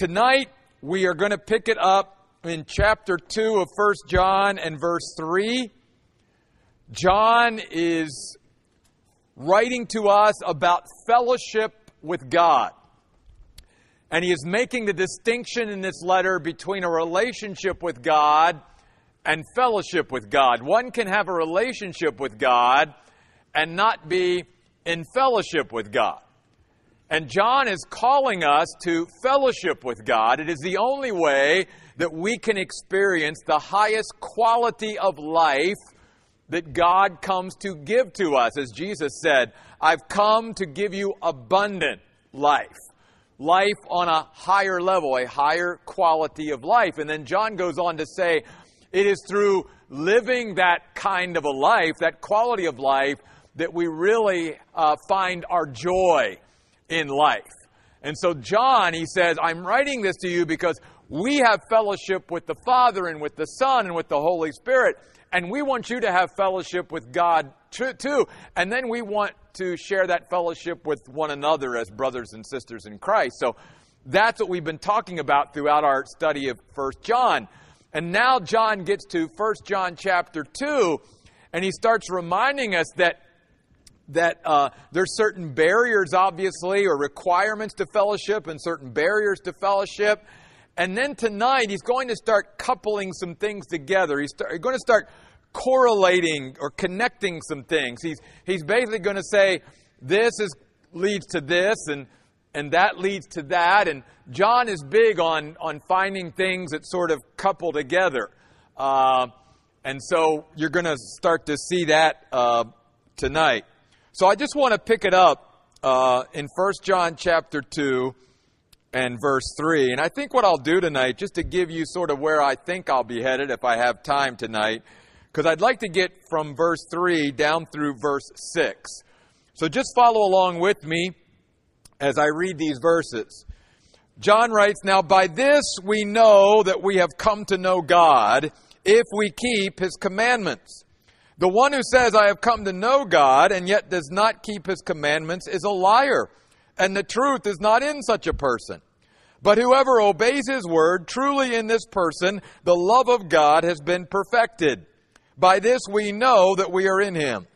tonight we are going to pick it up in chapter 2 of 1 John and verse 3. John is writing to us about fellowship with God. And he is making the distinction in this letter between a relationship with God and fellowship with God. One can have a relationship with God and not be in fellowship with God. And John is calling us to fellowship with God. It is the only way that we can experience the highest quality of life that God comes to give to us. As Jesus said, I've come to give you abundant life. Life on a higher level, a higher quality of life. And then John goes on to say, it is through living that kind of a life, that quality of life, that we really uh, find our joy in life. And so, John, he says, I'm writing this to you because we have fellowship with the Father and with the Son and with the Holy Spirit. And we want you to have fellowship with God too. And then we want to share that fellowship with one another as brothers and sisters in Christ. So that's what we've been talking about throughout our study of 1 John. And now John gets to 1 John chapter 2, and he starts reminding us that that uh, there's certain barriers, obviously, or requirements to fellowship and certain barriers to fellowship. And then tonight, he's going to start coupling some things together. He's, start, he's going to start correlating or connecting some things. He's, he's basically going to say, this is, leads to this, and, and that leads to that. And John is big on, on finding things that sort of couple together. Uh, and so you're going to start to see that uh, tonight. So I just want to pick it up uh, in 1 John chapter 2 and verse 3. And I think what I'll do tonight, just to give you sort of where I think I'll be headed if I have time tonight, because I'd like to get from verse 3 down through verse 6. So just follow along with me as I read these verses. John writes, Now by this we know that we have come to know God if we keep his commandments. The one who says, I have come to know God, and yet does not keep his commandments, is a liar, and the truth is not in such a person. But whoever obeys his word, truly in this person, the love of God has been perfected. By this we know that we are in him.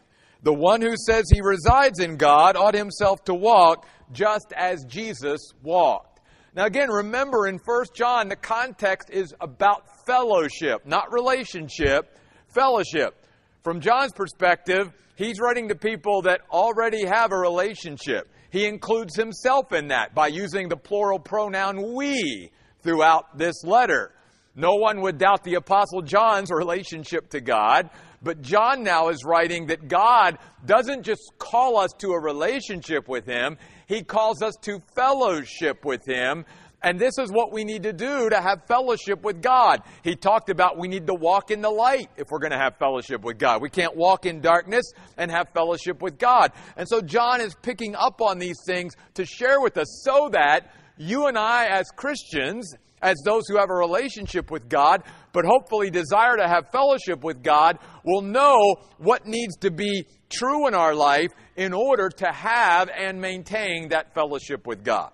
The one who says he resides in God ought himself to walk just as Jesus walked. Now again, remember in 1 John, the context is about fellowship, not relationship, fellowship. From John's perspective, he's writing to people that already have a relationship. He includes himself in that by using the plural pronoun we throughout this letter. No one would doubt the Apostle John's relationship to God, but John now is writing that God doesn't just call us to a relationship with Him, He calls us to fellowship with Him and this is what we need to do to have fellowship with God. He talked about we need to walk in the light if we're going to have fellowship with God. We can't walk in darkness and have fellowship with God. And so John is picking up on these things to share with us so that you and I, as Christians, as those who have a relationship with God, but hopefully desire to have fellowship with God, will know what needs to be true in our life in order to have and maintain that fellowship with God.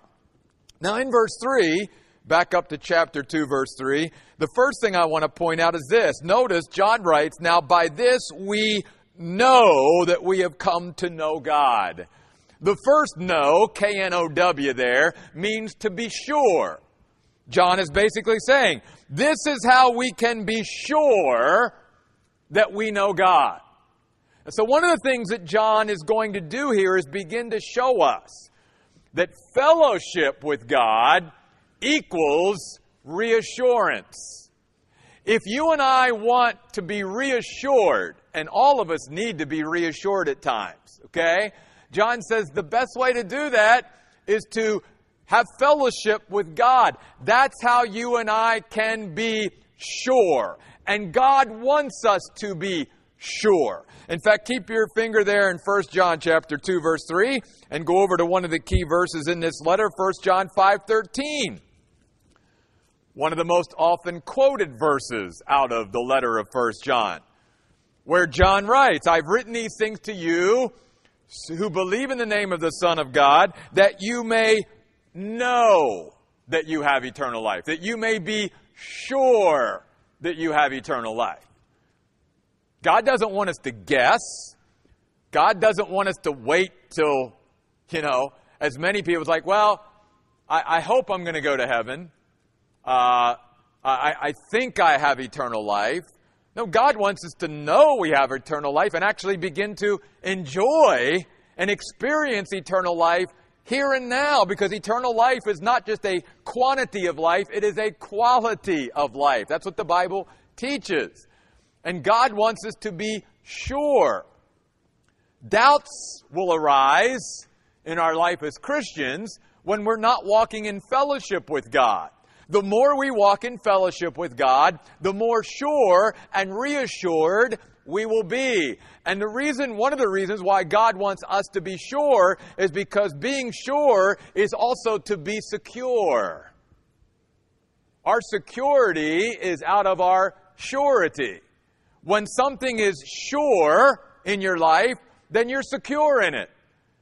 Now, in verse 3, back up to chapter 2, verse 3, the first thing I want to point out is this. Notice John writes, Now by this we know that we have come to know God. The first know, K N O W there, means to be sure. John is basically saying, This is how we can be sure that we know God. so, one of the things that John is going to do here is begin to show us that fellowship with God equals reassurance. If you and I want to be reassured, and all of us need to be reassured at times, okay? John says the best way to do that is to have fellowship with God. That's how you and I can be sure. And God wants us to be sure. In fact, keep your finger there in 1 John chapter 2 verse 3 and go over to one of the key verses in this letter, 1 John 5:13. One of the most often quoted verses out of the letter of 1 John, where John writes, "I've written these things to you who believe in the name of the Son of God, that you may know that you have eternal life, that you may be sure that you have eternal life. God doesn't want us to guess. God doesn't want us to wait till, you know, as many people, like, well, I, I hope I'm going to go to heaven. Uh, I, I think I have eternal life. No, God wants us to know we have eternal life and actually begin to enjoy and experience eternal life here and now because eternal life is not just a quantity of life, it is a quality of life. That's what the Bible teaches. And God wants us to be sure. Doubts will arise in our life as Christians when we're not walking in fellowship with God. The more we walk in fellowship with God, the more sure and reassured we will be. And the reason, one of the reasons why God wants us to be sure is because being sure is also to be secure. Our security is out of our surety. When something is sure in your life, then you're secure in it.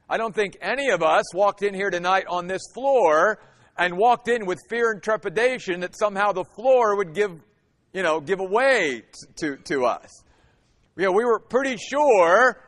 I don't think any of us walked in here tonight on this floor and walked in with fear and trepidation that somehow the floor would give, you know, give away to, to us. You know, we were pretty sure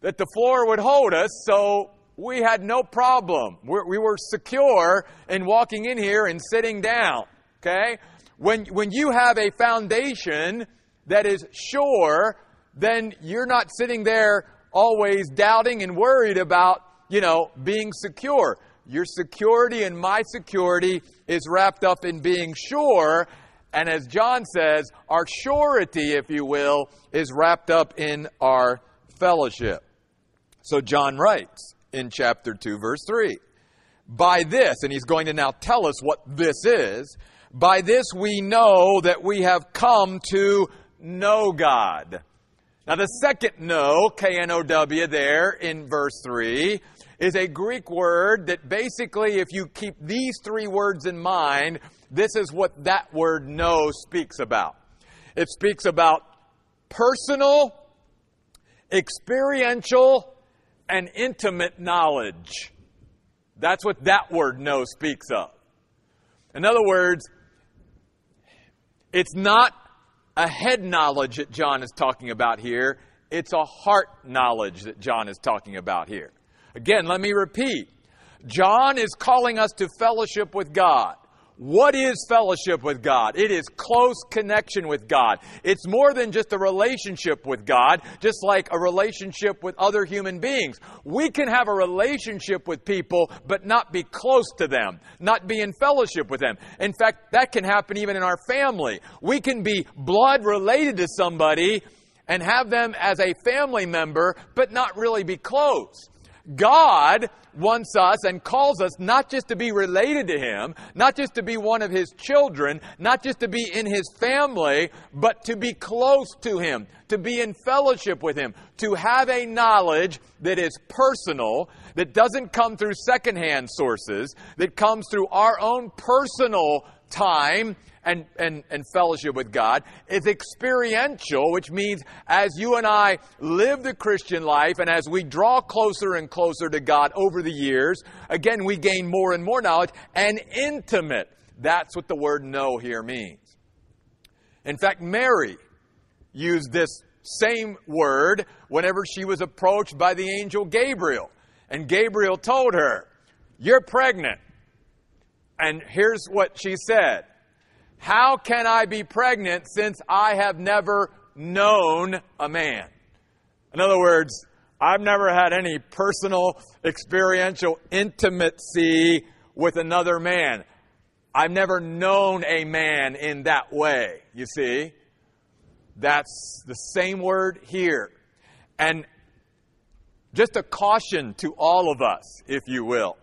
that the floor would hold us, so we had no problem. We're, we were secure in walking in here and sitting down. Okay? When, when you have a foundation that is sure, then you're not sitting there always doubting and worried about, you know, being secure. Your security and my security is wrapped up in being sure. And as John says, our surety, if you will, is wrapped up in our fellowship. So John writes in chapter 2, verse 3 By this, and he's going to now tell us what this is, by this we know that we have come to know God. Now, the second know, K N O W, there in verse 3, is a Greek word that basically, if you keep these three words in mind, this is what that word know speaks about. It speaks about personal, experiential, and intimate knowledge. That's what that word know speaks of. In other words, it's not a head knowledge that John is talking about here. It's a heart knowledge that John is talking about here. Again, let me repeat. John is calling us to fellowship with God. What is fellowship with God? It is close connection with God. It's more than just a relationship with God, just like a relationship with other human beings. We can have a relationship with people, but not be close to them, not be in fellowship with them. In fact, that can happen even in our family. We can be blood related to somebody and have them as a family member, but not really be close. God wants us and calls us not just to be related to Him, not just to be one of His children, not just to be in His family, but to be close to Him, to be in fellowship with Him, to have a knowledge that is personal, that doesn't come through secondhand sources, that comes through our own personal time and, and, and fellowship with God is experiential, which means as you and I live the Christian life and as we draw closer and closer to God over the years, again, we gain more and more knowledge and intimate. That's what the word know here means. In fact, Mary used this same word whenever she was approached by the angel Gabriel. And Gabriel told her, You're pregnant. And here's what she said how can I be pregnant since I have never known a man? In other words, I've never had any personal, experiential intimacy with another man. I've never known a man in that way, you see? That's the same word here. And just a caution to all of us, if you will,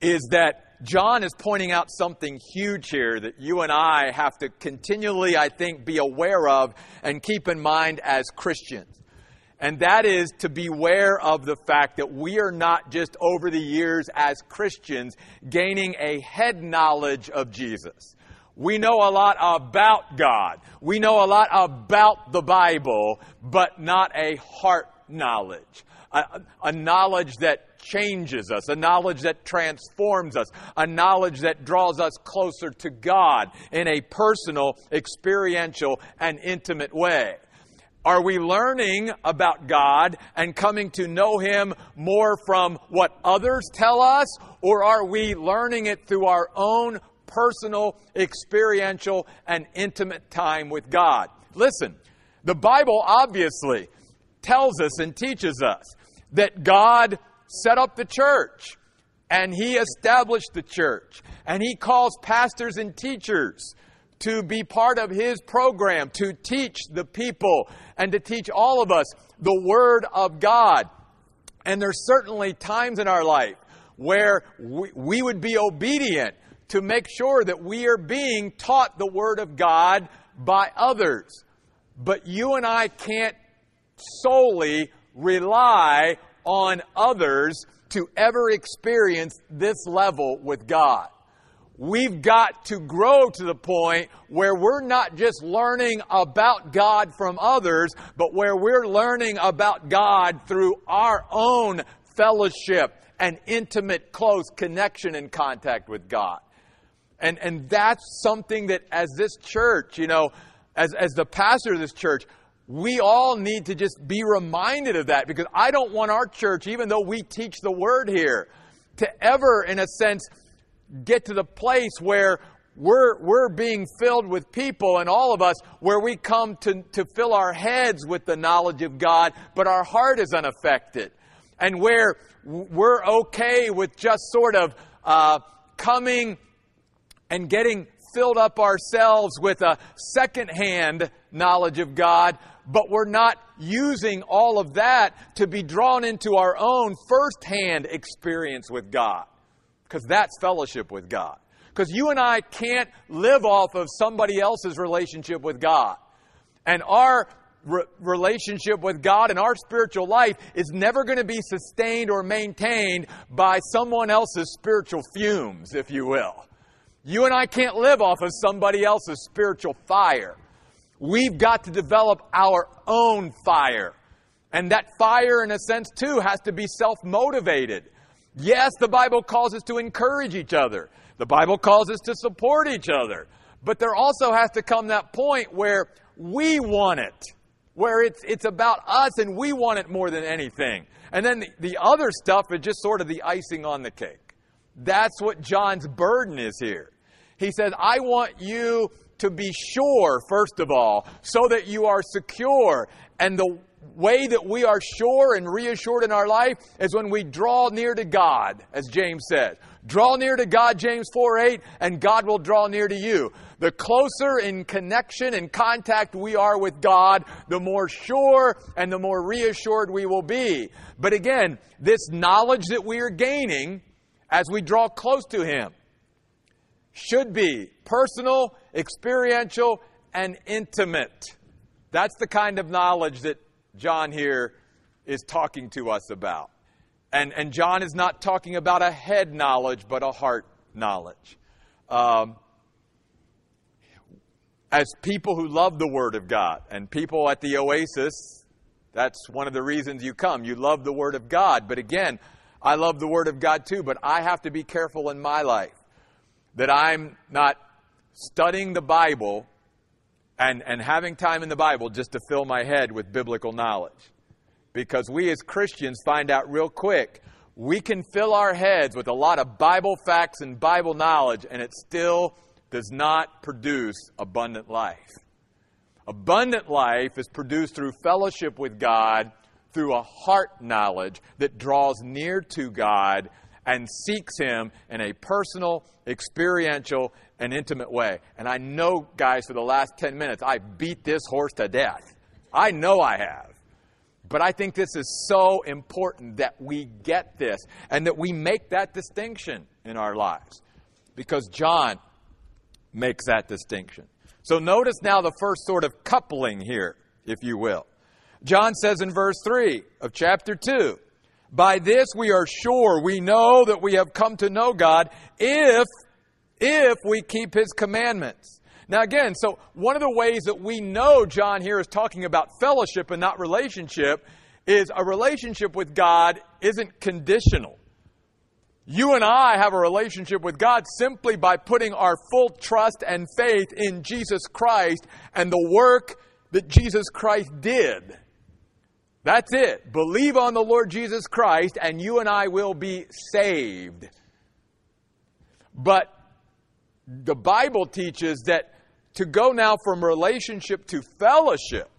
is that John is pointing out something huge here that you and I have to continually, I think, be aware of and keep in mind as Christians. And that is to beware of the fact that we are not just over the years as Christians gaining a head knowledge of Jesus. We know a lot about God. We know a lot about the Bible, but not a heart knowledge a, a, knowledge that changes us, a knowledge that transforms us, a knowledge that draws us closer to God in a personal, experiential, and intimate way. Are we learning about God and coming to know Him more from what others tell us, or are we learning it through our own personal, experiential, and intimate time with God? Listen, the Bible obviously tells us and teaches us that God set up the church and He established the church and He calls pastors and teachers to be part of His program, to teach the people and to teach all of us the Word of God. And there's certainly times in our life where we, we would be obedient to make sure that we are being taught the Word of God by others. But you and I can't solely rely on others to ever experience this level with God. We've got to grow to the point where we're not just learning about God from others, but where we're learning about God through our own fellowship and intimate, close connection and contact with God. And, and that's something that as this church, you know, as, as the pastor of this church, we all need to just be reminded of that because I don't want our church, even though we teach the word here, to ever, in a sense, get to the place where we're, we're being filled with people and all of us where we come to, to fill our heads with the knowledge of God, but our heart is unaffected. And where we're okay with just sort of uh, coming and getting filled up ourselves with a secondhand knowledge of God, but we're not using all of that to be drawn into our own firsthand experience with God. Because that's fellowship with God. Because you and I can't live off of somebody else's relationship with God. And our re- relationship with God and our spiritual life is never going to be sustained or maintained by someone else's spiritual fumes, if you will. You and I can't live off of somebody else's spiritual fire. We've got to develop our own fire. And that fire, in a sense, too, has to be self motivated. Yes, the Bible calls us to encourage each other. The Bible calls us to support each other. But there also has to come that point where we want it, where it's, it's about us and we want it more than anything. And then the, the other stuff is just sort of the icing on the cake. That's what John's burden is here. He says, I want you to be sure, first of all, so that you are secure. And the way that we are sure and reassured in our life is when we draw near to God, as James says. Draw near to God, James 4 8, and God will draw near to you. The closer in connection and contact we are with God, the more sure and the more reassured we will be. But again, this knowledge that we are gaining as we draw close to Him should be personal, experiential, and intimate. That's the kind of knowledge that John here is talking to us about. And, and John is not talking about a head knowledge, but a heart knowledge. Um, as people who love the Word of God, and people at the Oasis, that's one of the reasons you come. You love the Word of God. But again, I love the Word of God too, but I have to be careful in my life that I'm not studying the Bible and, and having time in the Bible just to fill my head with biblical knowledge. Because we as Christians find out real quick we can fill our heads with a lot of Bible facts and Bible knowledge, and it still does not produce abundant life. Abundant life is produced through fellowship with God, through a heart knowledge that draws near to God and seeks Him in a personal, experiential, and intimate way. And I know, guys, for the last 10 minutes, I beat this horse to death. I know I have. But I think this is so important that we get this and that we make that distinction in our lives. Because John makes that distinction. So notice now the first sort of coupling here, if you will. John says in verse 3 of chapter 2 by this we are sure, we know that we have come to know God if, if we keep His commandments. Now, again, so one of the ways that we know John here is talking about fellowship and not relationship is a relationship with God isn't conditional. You and I have a relationship with God simply by putting our full trust and faith in Jesus Christ and the work that Jesus Christ did. That's it. Believe on the Lord Jesus Christ and you and I will be saved. But the Bible teaches that to go now from relationship to fellowship,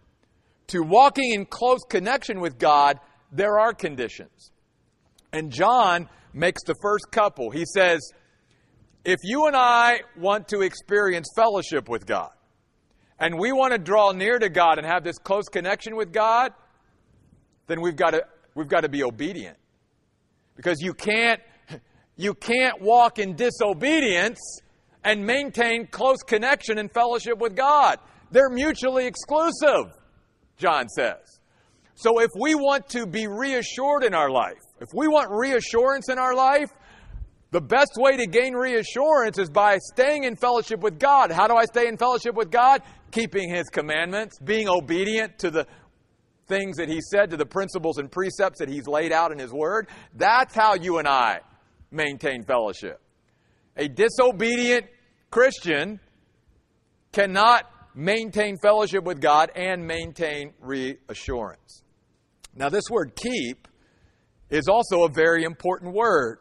to walking in close connection with God, there are conditions. And John makes the first couple. He says, if you and I want to experience fellowship with God, and we want to draw near to God and have this close connection with God, then we've got to, we've got to be obedient. Because you can't, you can't walk in disobedience and maintain close connection and fellowship with God. They're mutually exclusive, John says. So if we want to be reassured in our life, if we want reassurance in our life, the best way to gain reassurance is by staying in fellowship with God. How do I stay in fellowship with God? Keeping His commandments, being obedient to the things that He said, to the principles and precepts that He's laid out in His Word. That's how you and I maintain fellowship. A disobedient Christian cannot maintain fellowship with God and maintain reassurance. Now, this word keep is also a very important word.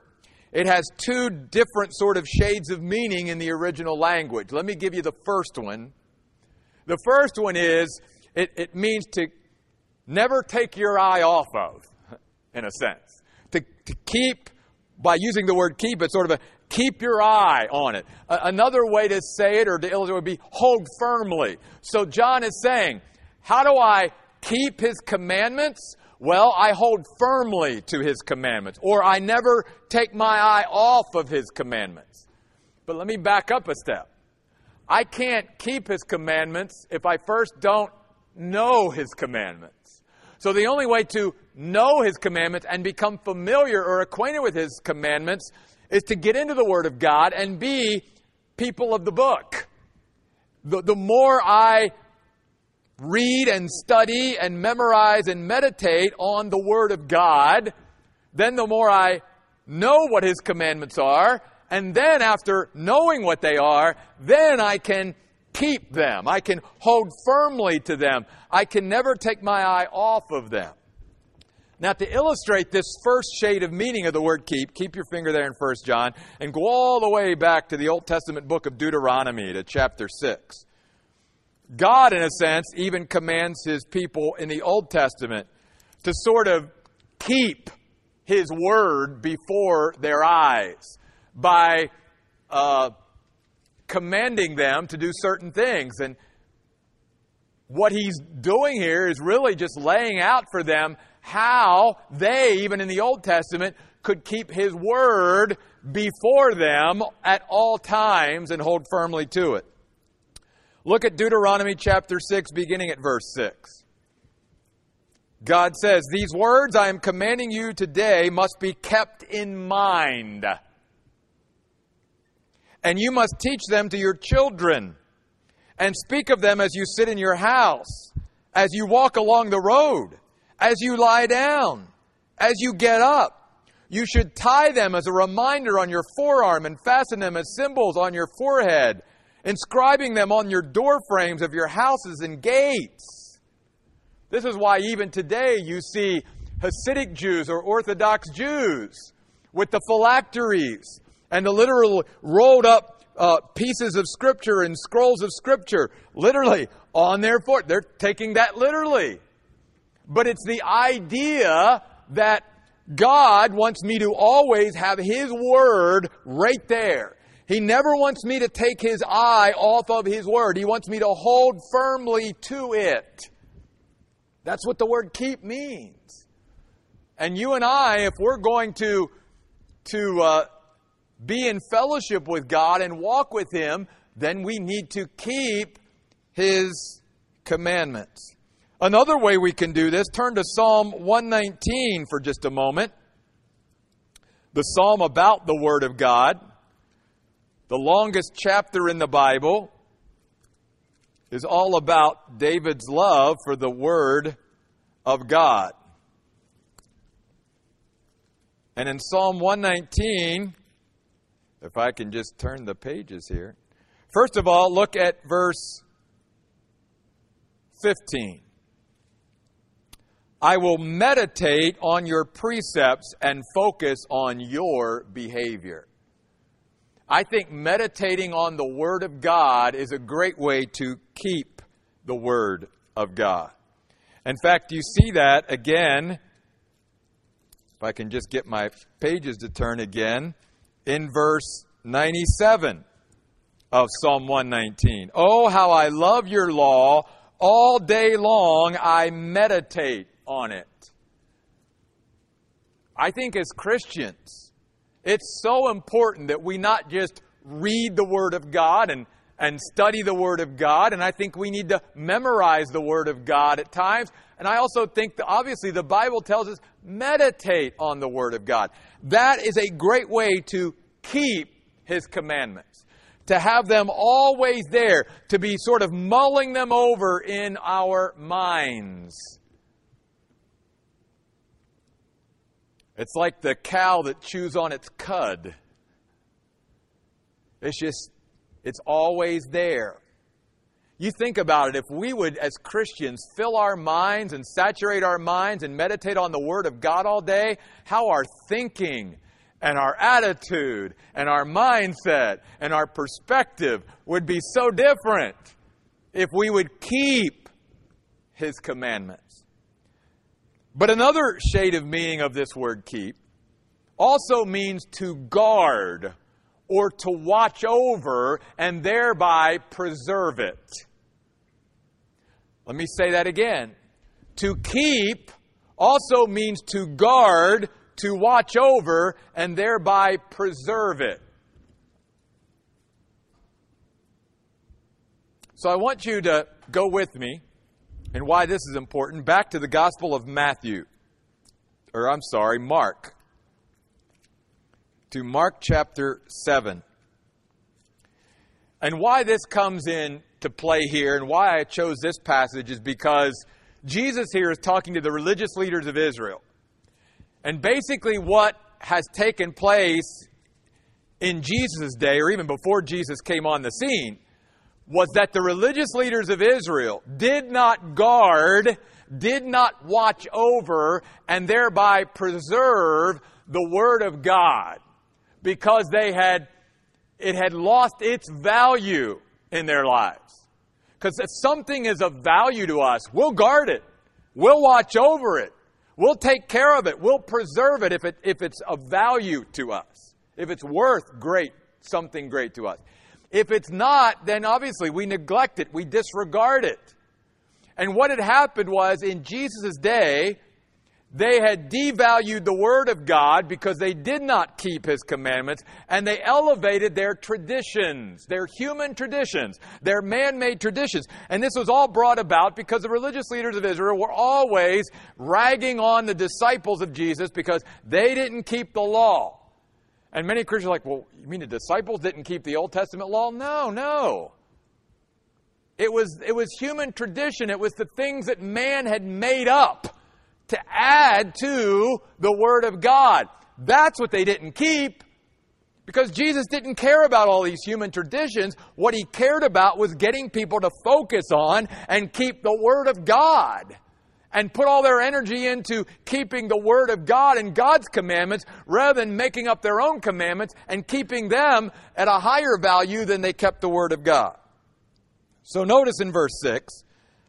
It has two different sort of shades of meaning in the original language. Let me give you the first one. The first one is it, it means to never take your eye off of, in a sense. To, to keep, by using the word keep, it's sort of a keep your eye on it. A, another way to say it or to illustrate it would be hold firmly. So John is saying, how do I keep his commandments? Well, I hold firmly to his commandments, or I never take my eye off of his commandments. But let me back up a step. I can't keep his commandments if I first don't know his commandments. So the only way to know his commandments and become familiar or acquainted with his commandments is to get into the Word of God and be people of the book. The, the more I read and study and memorize and meditate on the Word of God, then the more I know what His commandments are, and then after knowing what they are, then I can keep them. I can hold firmly to them. I can never take my eye off of them. Now, to illustrate this first shade of meaning of the word keep, keep your finger there in 1 John and go all the way back to the Old Testament book of Deuteronomy to chapter 6. God, in a sense, even commands his people in the Old Testament to sort of keep his word before their eyes by uh, commanding them to do certain things. And what he's doing here is really just laying out for them how they, even in the Old Testament, could keep his word before them at all times and hold firmly to it. Look at Deuteronomy chapter 6, beginning at verse 6. God says, These words I am commanding you today must be kept in mind. And you must teach them to your children, and speak of them as you sit in your house, as you walk along the road, as you lie down, as you get up. You should tie them as a reminder on your forearm and fasten them as symbols on your forehead inscribing them on your door frames of your houses and gates. This is why even today you see Hasidic Jews or Orthodox Jews with the phylacteries and the literal rolled up uh, pieces of Scripture and scrolls of Scripture, literally on their foot. They're taking that literally. But it's the idea that God wants me to always have His Word right there. He never wants me to take his eye off of his word. He wants me to hold firmly to it. That's what the word keep means. And you and I, if we're going to, to uh, be in fellowship with God and walk with Him, then we need to keep His commandments. Another way we can do this, turn to Psalm 119 for just a moment. The psalm about the Word of God. The longest chapter in the Bible is all about David's love for the Word of God. And in Psalm 119, if I can just turn the pages here. First of all, look at verse 15. I will meditate on your precepts and focus on your behavior. I think meditating on the Word of God is a great way to keep the Word of God. In fact, you see that again, if I can just get my pages to turn again, in verse 97 of Psalm 119. Oh, how I love your law. All day long I meditate on it. I think as Christians, it's so important that we not just read the Word of God and, and study the Word of God, and I think we need to memorize the Word of God at times. And I also think that obviously the Bible tells us meditate on the Word of God. That is a great way to keep His commandments, to have them always there, to be sort of mulling them over in our minds. It's like the cow that chews on its cud. It's just, it's always there. You think about it, if we would, as Christians, fill our minds and saturate our minds and meditate on the Word of God all day, how our thinking and our attitude and our mindset and our perspective would be so different if we would keep His commandments. But another shade of meaning of this word keep also means to guard or to watch over and thereby preserve it. Let me say that again. To keep also means to guard, to watch over, and thereby preserve it. So I want you to go with me and why this is important, back to the Gospel of Matthew, or I'm sorry, Mark. To Mark chapter 7. And why this comes in to play here and why I chose this passage is because Jesus here is talking to the religious leaders of Israel. And basically, what has taken place in Jesus' day, or even before Jesus came on the scene, was that the religious leaders of Israel did not guard, did not watch over, and thereby preserve the Word of God because they had, it had lost its value in their lives. Because if something is of value to us, we'll guard it. We'll watch over it. We'll take care of it. We'll preserve it if, it if it's of value to us. If it's worth great, something great to us. If it's not, then obviously we neglect it, we disregard it. And what had happened was in Jesus' day, they had devalued the Word of God because they did not keep His commandments, and they elevated their traditions, their human traditions, their man made traditions. And this was all brought about because the religious leaders of Israel were always ragging on the disciples of Jesus because they didn't keep the law. And many Christians are like, well, you mean the disciples didn't keep the Old Testament law? No, no. It was, it was human tradition. It was the things that man had made up to add to the Word of God. That's what they didn't keep. Because Jesus didn't care about all these human traditions. What he cared about was getting people to focus on and keep the Word of God and put all their energy into keeping the Word of God and God's commandments rather than making up their own commandments and keeping them at a higher value than they kept the Word of God. So notice in verse 6,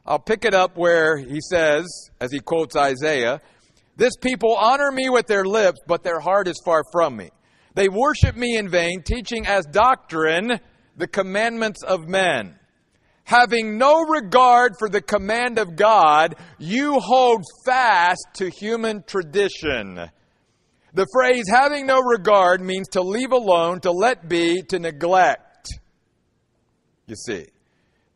I'll pick it up where he says, as he quotes Isaiah, This people honor me with their lips, but their heart is far from me. They worship me in vain, teaching as doctrine the commandments of men having no regard for the command of God, you hold fast to human tradition. The phrase having no regard means to leave alone, to let be, to neglect. You see,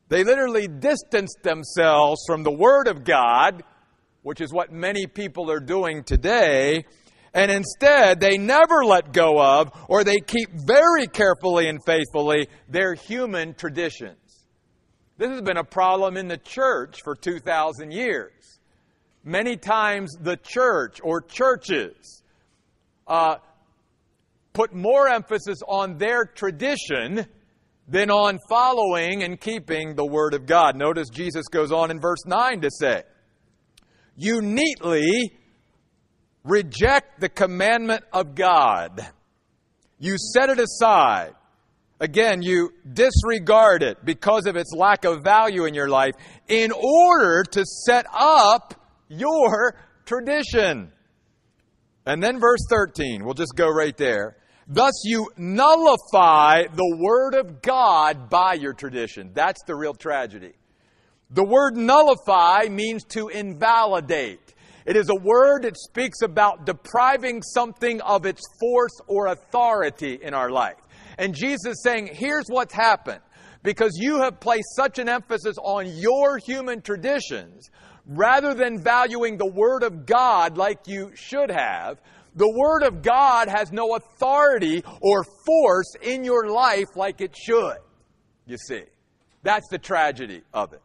they literally distanced themselves from the Word of God, which is what many people are doing today, and instead they never let go of, or they keep very carefully and faithfully, their human traditions. This has been a problem in the church for 2,000 years. Many times the church or churches uh, put more emphasis on their tradition than on following and keeping the Word of God. Notice Jesus goes on in verse 9 to say, You neatly reject the commandment of God. You set it aside. Again, you disregard it because of its lack of value in your life in order to set up your tradition. And then verse 13, we'll just go right there. Thus you nullify the Word of God by your tradition. That's the real tragedy. The word nullify means to invalidate. It is a word that speaks about depriving something of its force or authority in our life. And Jesus is saying, here's what's happened. Because you have placed such an emphasis on your human traditions, rather than valuing the Word of God like you should have, the Word of God has no authority or force in your life like it should. You see, that's the tragedy of it.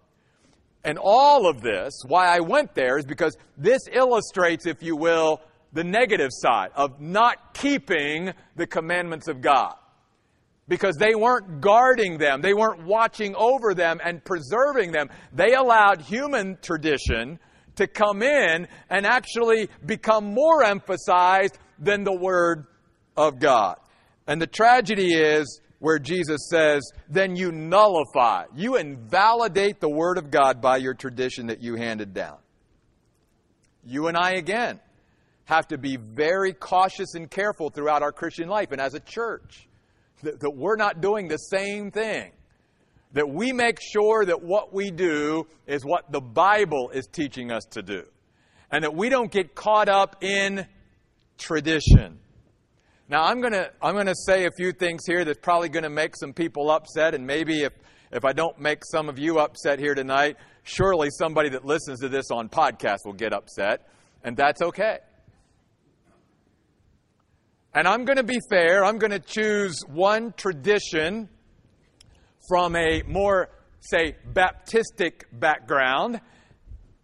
And all of this, why I went there, is because this illustrates, if you will, the negative side of not keeping the commandments of God. Because they weren't guarding them, they weren't watching over them and preserving them. They allowed human tradition to come in and actually become more emphasized than the Word of God. And the tragedy is where Jesus says, then you nullify, you invalidate the Word of God by your tradition that you handed down. You and I, again, have to be very cautious and careful throughout our Christian life and as a church that, that we're not doing the same thing that we make sure that what we do is what the Bible is teaching us to do. And that we don't get caught up in tradition. Now, I'm going to I'm going to say a few things here that's probably going to make some people upset, and maybe if, if I don't make some of you upset here tonight, surely somebody that listens to this on podcast will get upset, and that's okay. And I'm going to be fair. I'm going to choose one tradition from a more, say, Baptistic background.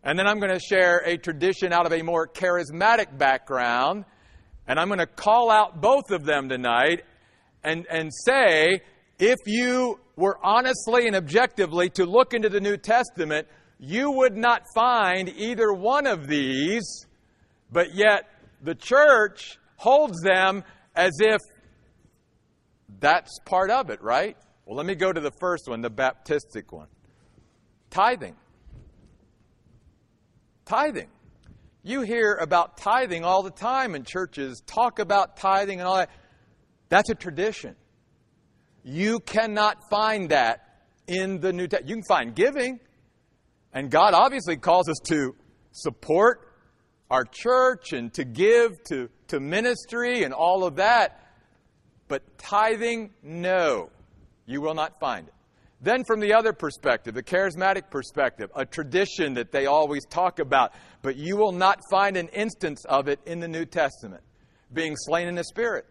And then I'm going to share a tradition out of a more charismatic background. And I'm going to call out both of them tonight and, and say if you were honestly and objectively to look into the New Testament, you would not find either one of these, but yet the church holds them as if that's part of it, right? Well, let me go to the first one, the Baptistic one. Tithing. Tithing. You hear about tithing all the time in churches, talk about tithing and all that. That's a tradition. You cannot find that in the New Testament. You can find giving, and God obviously calls us to support our church and to give to, to ministry and all of that. But tithing, no. You will not find it. Then, from the other perspective, the charismatic perspective, a tradition that they always talk about, but you will not find an instance of it in the New Testament being slain in the Spirit.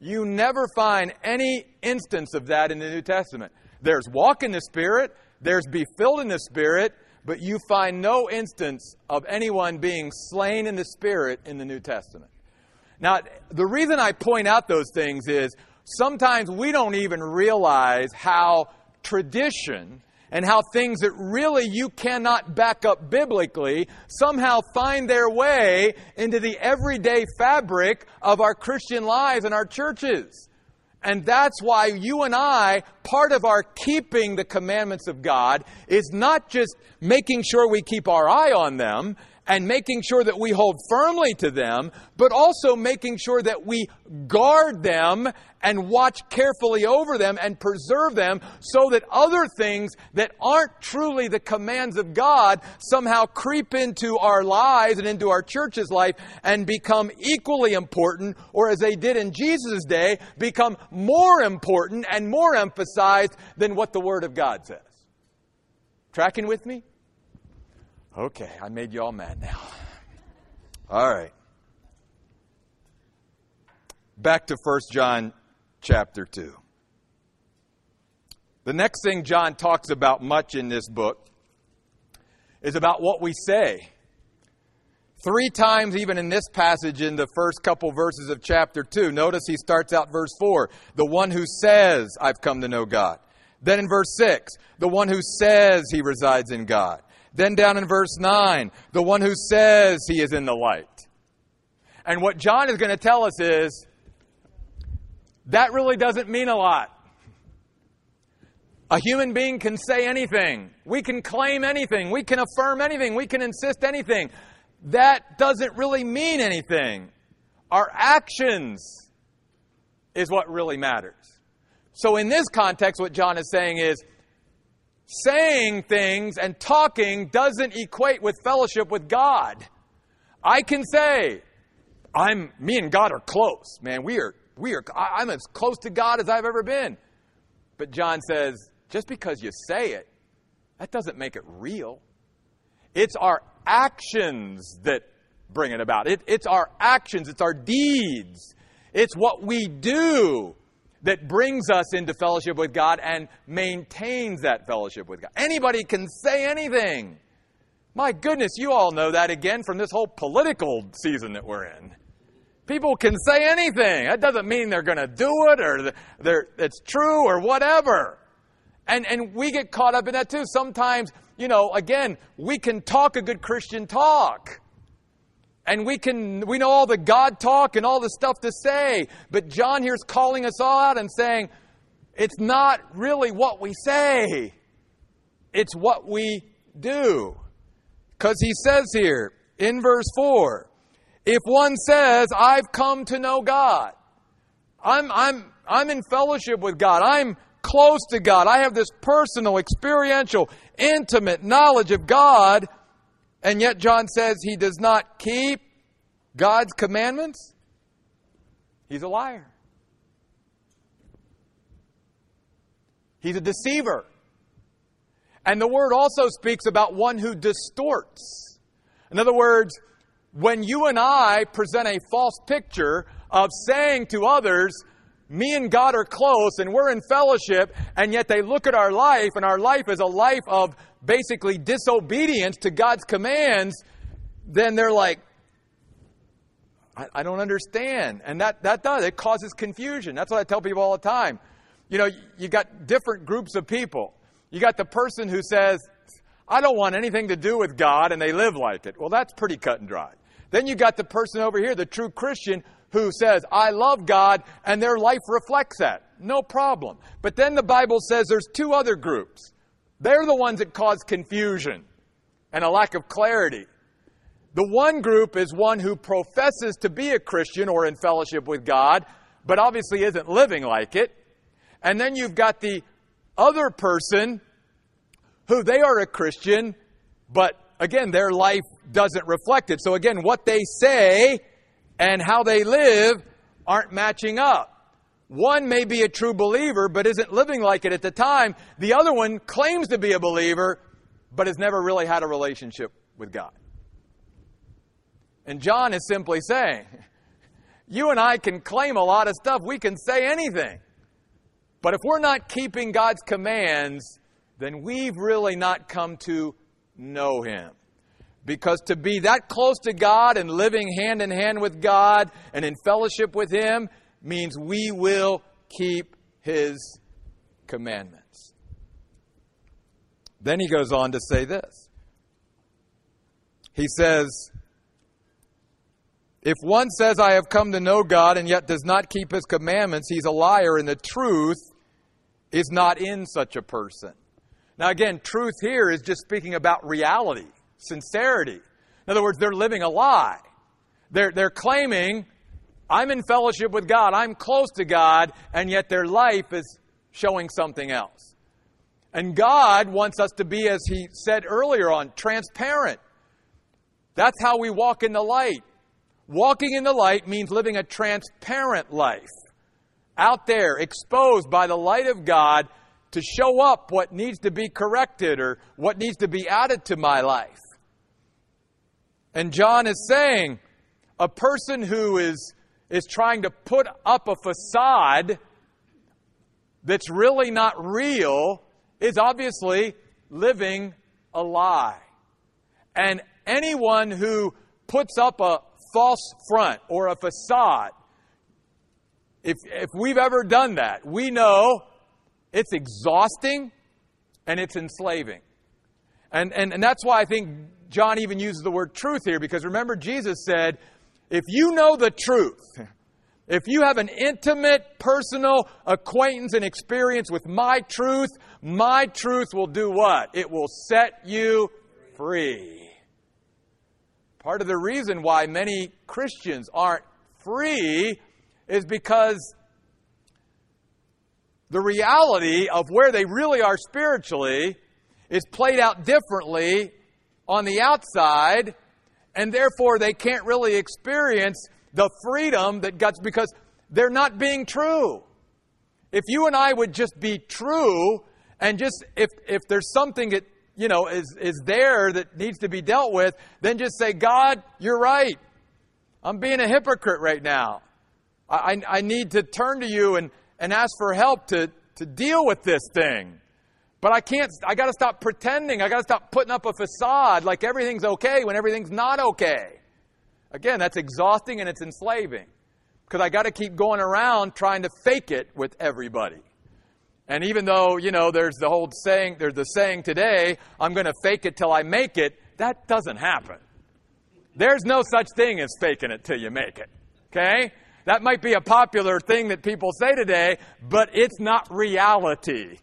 You never find any instance of that in the New Testament. There's walk in the Spirit, there's be filled in the Spirit, but you find no instance of anyone being slain in the Spirit in the New Testament. Now, the reason I point out those things is sometimes we don't even realize how tradition and how things that really you cannot back up biblically somehow find their way into the everyday fabric of our Christian lives and our churches. And that's why you and I, part of our keeping the commandments of God is not just making sure we keep our eye on them and making sure that we hold firmly to them, but also making sure that we guard them and watch carefully over them and preserve them so that other things that aren't truly the commands of God somehow creep into our lives and into our church's life and become equally important, or as they did in Jesus' day, become more important and more emphasized than what the Word of God says. Tracking with me? Okay, I made you all mad now. All right. Back to 1 John chapter 2. The next thing John talks about much in this book is about what we say. Three times, even in this passage, in the first couple verses of chapter 2. Notice he starts out verse 4 the one who says, I've come to know God. Then in verse 6, the one who says he resides in God. Then down in verse 9, the one who says he is in the light. And what John is going to tell us is that really doesn't mean a lot. A human being can say anything. We can claim anything. We can affirm anything. We can insist anything. That doesn't really mean anything. Our actions is what really matters. So, in this context, what John is saying is saying things and talking doesn't equate with fellowship with God. I can say, I'm, me and God are close, man. We are, we are, I'm as close to God as I've ever been. But John says, just because you say it, that doesn't make it real. It's our actions that bring it about. It, it's our actions, it's our deeds, it's what we do that brings us into fellowship with God and maintains that fellowship with God. Anybody can say anything. My goodness, you all know that again from this whole political season that we're in. People can say anything. That doesn't mean they're going to do it or they're, it's true or whatever. And, and we get caught up in that too. Sometimes, you know, again, we can talk a good Christian talk. And we can, we know all the God talk and all the stuff to say. But John here's calling us all out and saying, it's not really what we say. It's what we do. Because he says here in verse 4, if one says, I've come to know God, I'm, I'm, I'm in fellowship with God, I'm close to God, I have this personal, experiential, intimate knowledge of God, and yet John says he does not keep God's commandments, he's a liar. He's a deceiver. And the word also speaks about one who distorts. In other words, when you and I present a false picture of saying to others, me and God are close and we're in fellowship, and yet they look at our life, and our life is a life of basically disobedience to God's commands, then they're like, I, I don't understand. And that, that does, it causes confusion. That's what I tell people all the time. You know, you got different groups of people. You got the person who says, I don't want anything to do with God, and they live like it. Well, that's pretty cut and dry. Then you got the person over here, the true Christian, who says, I love God, and their life reflects that. No problem. But then the Bible says there's two other groups. They're the ones that cause confusion and a lack of clarity. The one group is one who professes to be a Christian or in fellowship with God, but obviously isn't living like it. And then you've got the other person who they are a Christian, but again, their life doesn't reflect it. So again, what they say and how they live aren't matching up. One may be a true believer, but isn't living like it at the time. The other one claims to be a believer, but has never really had a relationship with God. And John is simply saying, you and I can claim a lot of stuff, we can say anything. But if we're not keeping God's commands, then we've really not come to know Him. Because to be that close to God and living hand in hand with God and in fellowship with Him means we will keep His commandments. Then he goes on to say this. He says, If one says, I have come to know God and yet does not keep His commandments, he's a liar, and the truth is not in such a person. Now, again, truth here is just speaking about reality sincerity. In other words, they're living a lie. They're, they're claiming, I'm in fellowship with God, I'm close to God, and yet their life is showing something else. And God wants us to be, as He said earlier on, transparent. That's how we walk in the light. Walking in the light means living a transparent life. Out there, exposed by the light of God to show up what needs to be corrected or what needs to be added to my life. And John is saying a person who is, is trying to put up a facade that's really not real is obviously living a lie. And anyone who puts up a false front or a facade, if, if we've ever done that, we know it's exhausting and it's enslaving. And, and, and that's why I think John even uses the word truth here, because remember, Jesus said, if you know the truth, if you have an intimate, personal acquaintance and experience with my truth, my truth will do what? It will set you free. Part of the reason why many Christians aren't free is because the reality of where they really are spiritually is played out differently on the outside, and therefore they can't really experience the freedom that God's because they're not being true. If you and I would just be true and just if if there's something that you know is is there that needs to be dealt with, then just say, God, you're right. I'm being a hypocrite right now. I, I need to turn to you and, and ask for help to, to deal with this thing. But I can't, I got to stop pretending. I got to stop putting up a facade like everything's okay when everything's not okay. Again, that's exhausting and it's enslaving because I got to keep going around trying to fake it with everybody. And even though, you know, there's the whole saying, there's the saying today, I'm going to fake it till I make it, that doesn't happen. There's no such thing as faking it till you make it. Okay? That might be a popular thing that people say today, but it's not reality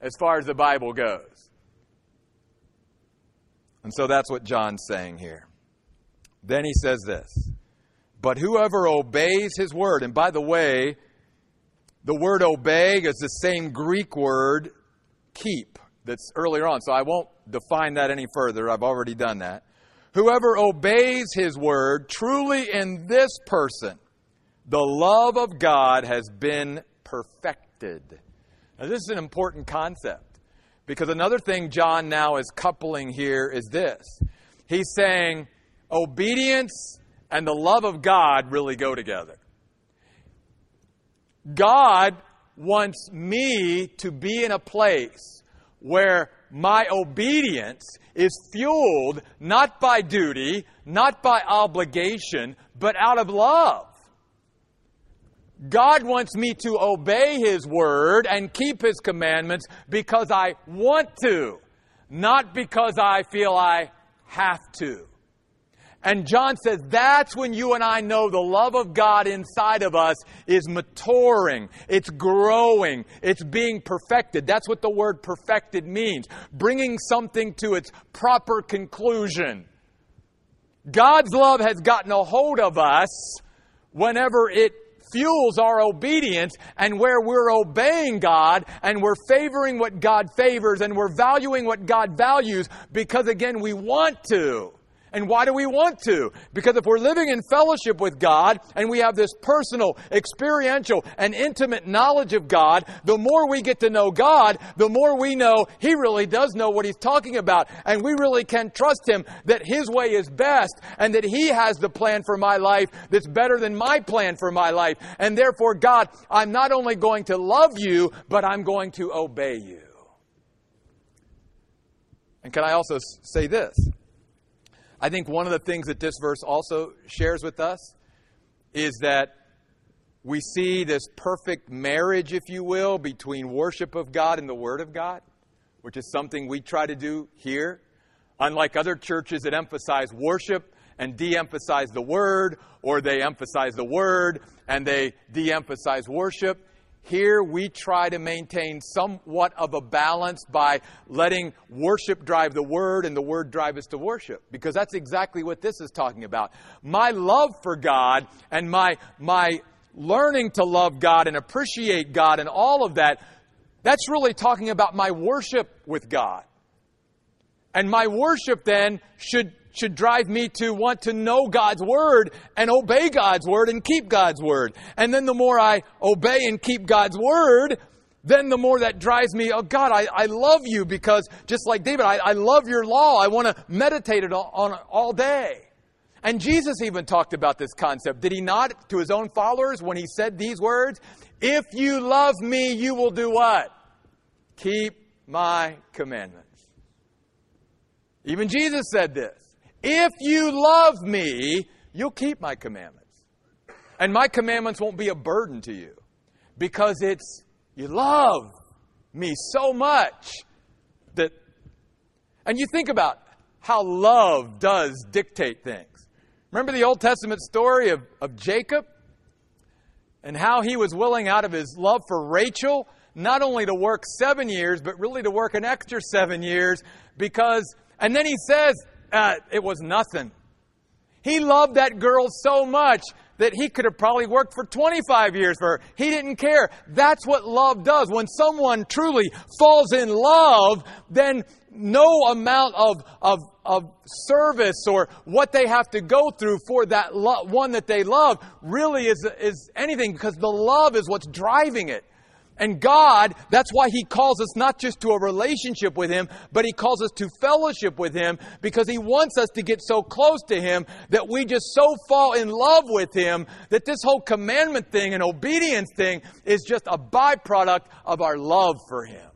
as far as the Bible goes. And so that's what John's saying here. Then he says this But whoever obeys his word, and by the way, the word obey is the same Greek word keep that's earlier on, so I won't define that any further. I've already done that. Whoever obeys his word, truly in this person, the love of God has been perfected. Now, this is an important concept because another thing John now is coupling here is this. He's saying obedience and the love of God really go together. God wants me to be in a place where my obedience is fueled not by duty, not by obligation, but out of love. God wants me to obey His word and keep His commandments because I want to, not because I feel I have to. And John says that's when you and I know the love of God inside of us is maturing, it's growing, it's being perfected. That's what the word perfected means bringing something to its proper conclusion. God's love has gotten a hold of us whenever it fuels our obedience and where we're obeying God and we're favoring what God favors and we're valuing what God values because, again, we want to. And why do we want to? Because if we're living in fellowship with God and we have this personal, experiential, and intimate knowledge of God, the more we get to know God, the more we know He really does know what He's talking about. And we really can trust Him that His way is best and that He has the plan for my life that's better than my plan for my life. And therefore, God, I'm not only going to love you, but I'm going to obey you. And can I also say this? I think one of the things that this verse also shares with us is that we see this perfect marriage, if you will, between worship of God and the Word of God, which is something we try to do here. Unlike other churches that emphasize worship and de emphasize the Word, or they emphasize the Word and they de emphasize worship, here we try to maintain somewhat of a balance by letting worship drive the word and the word drive us to worship. Because that's exactly what this is talking about. My love for God and my, my learning to love God and appreciate God and all of that, that's really talking about my worship with God. And my worship then should should drive me to want to know God's Word and obey God's Word and keep God's Word. And then the more I obey and keep God's Word, then the more that drives me, oh God, I, I love you because just like David, I, I love your law. I want to meditate it on, on all day. And Jesus even talked about this concept. Did he not to his own followers when he said these words? If you love me, you will do what? Keep my commandments. Even Jesus said this. If you love me, you'll keep my commandments. And my commandments won't be a burden to you because it's you love me so much that. And you think about how love does dictate things. Remember the Old Testament story of, of Jacob? And how he was willing, out of his love for Rachel, not only to work seven years, but really to work an extra seven years because, and then he says, uh, it was nothing. He loved that girl so much that he could have probably worked for 25 years for her. He didn't care. That's what love does. When someone truly falls in love, then no amount of, of, of service or what they have to go through for that lo- one that they love really is, is anything because the love is what's driving it. And God, that's why He calls us not just to a relationship with Him, but He calls us to fellowship with Him because He wants us to get so close to Him that we just so fall in love with Him that this whole commandment thing and obedience thing is just a byproduct of our love for Him.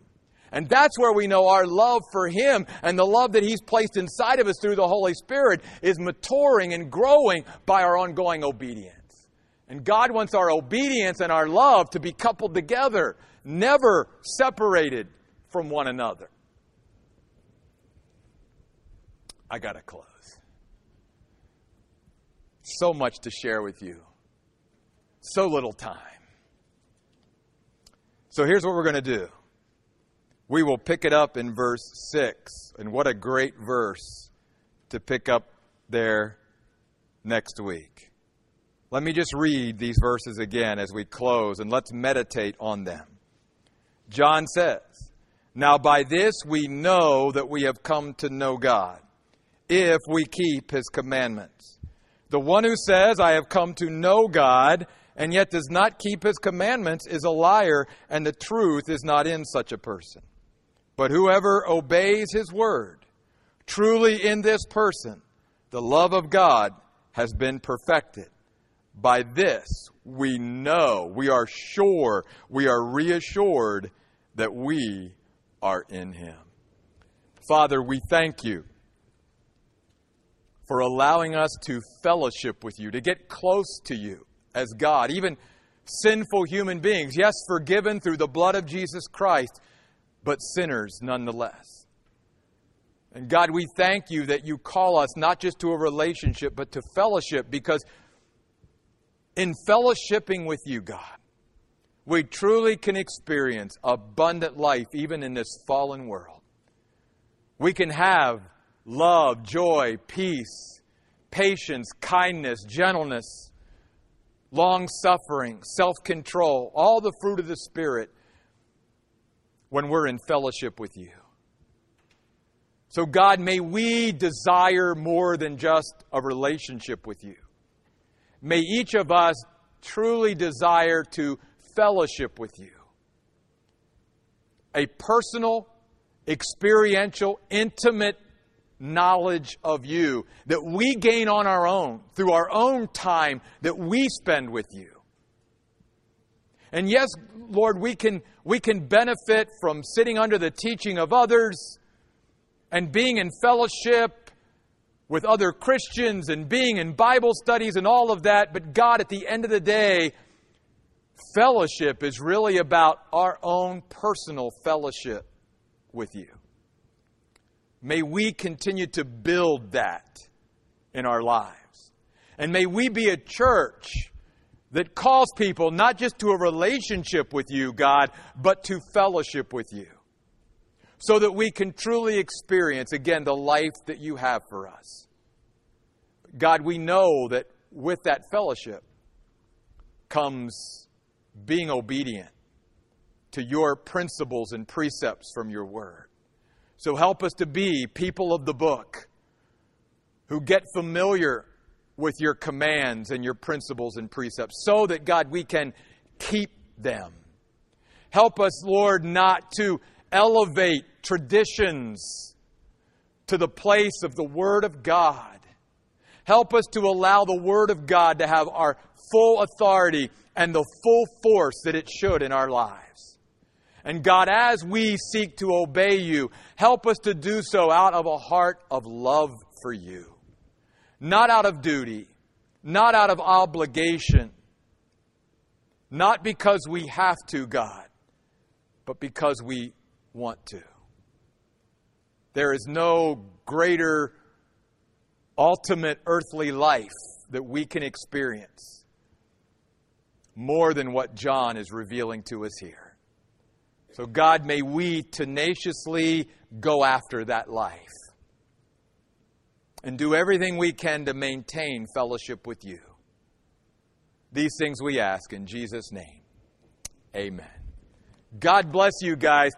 And that's where we know our love for Him and the love that He's placed inside of us through the Holy Spirit is maturing and growing by our ongoing obedience. And God wants our obedience and our love to be coupled together, never separated from one another. I got to close. So much to share with you, so little time. So here's what we're going to do we will pick it up in verse 6. And what a great verse to pick up there next week. Let me just read these verses again as we close and let's meditate on them. John says, Now by this we know that we have come to know God, if we keep his commandments. The one who says, I have come to know God, and yet does not keep his commandments is a liar, and the truth is not in such a person. But whoever obeys his word, truly in this person, the love of God has been perfected. By this, we know, we are sure, we are reassured that we are in Him. Father, we thank you for allowing us to fellowship with you, to get close to you as God, even sinful human beings. Yes, forgiven through the blood of Jesus Christ, but sinners nonetheless. And God, we thank you that you call us not just to a relationship, but to fellowship because in fellowshipping with you, God, we truly can experience abundant life even in this fallen world. We can have love, joy, peace, patience, kindness, gentleness, long suffering, self control, all the fruit of the Spirit when we're in fellowship with you. So, God, may we desire more than just a relationship with you. May each of us truly desire to fellowship with you. A personal, experiential, intimate knowledge of you that we gain on our own through our own time that we spend with you. And yes, Lord, we can, we can benefit from sitting under the teaching of others and being in fellowship with other Christians and being in Bible studies and all of that. But God, at the end of the day, fellowship is really about our own personal fellowship with you. May we continue to build that in our lives. And may we be a church that calls people not just to a relationship with you, God, but to fellowship with you so that we can truly experience, again, the life that you have for us. God, we know that with that fellowship comes being obedient to your principles and precepts from your word. So help us to be people of the book who get familiar with your commands and your principles and precepts so that, God, we can keep them. Help us, Lord, not to elevate traditions to the place of the Word of God. Help us to allow the Word of God to have our full authority and the full force that it should in our lives. And God, as we seek to obey you, help us to do so out of a heart of love for you. not out of duty, not out of obligation, not because we have to, God, but because we want to. There is no greater ultimate earthly life that we can experience more than what John is revealing to us here. So, God, may we tenaciously go after that life and do everything we can to maintain fellowship with you. These things we ask in Jesus' name. Amen. God bless you guys.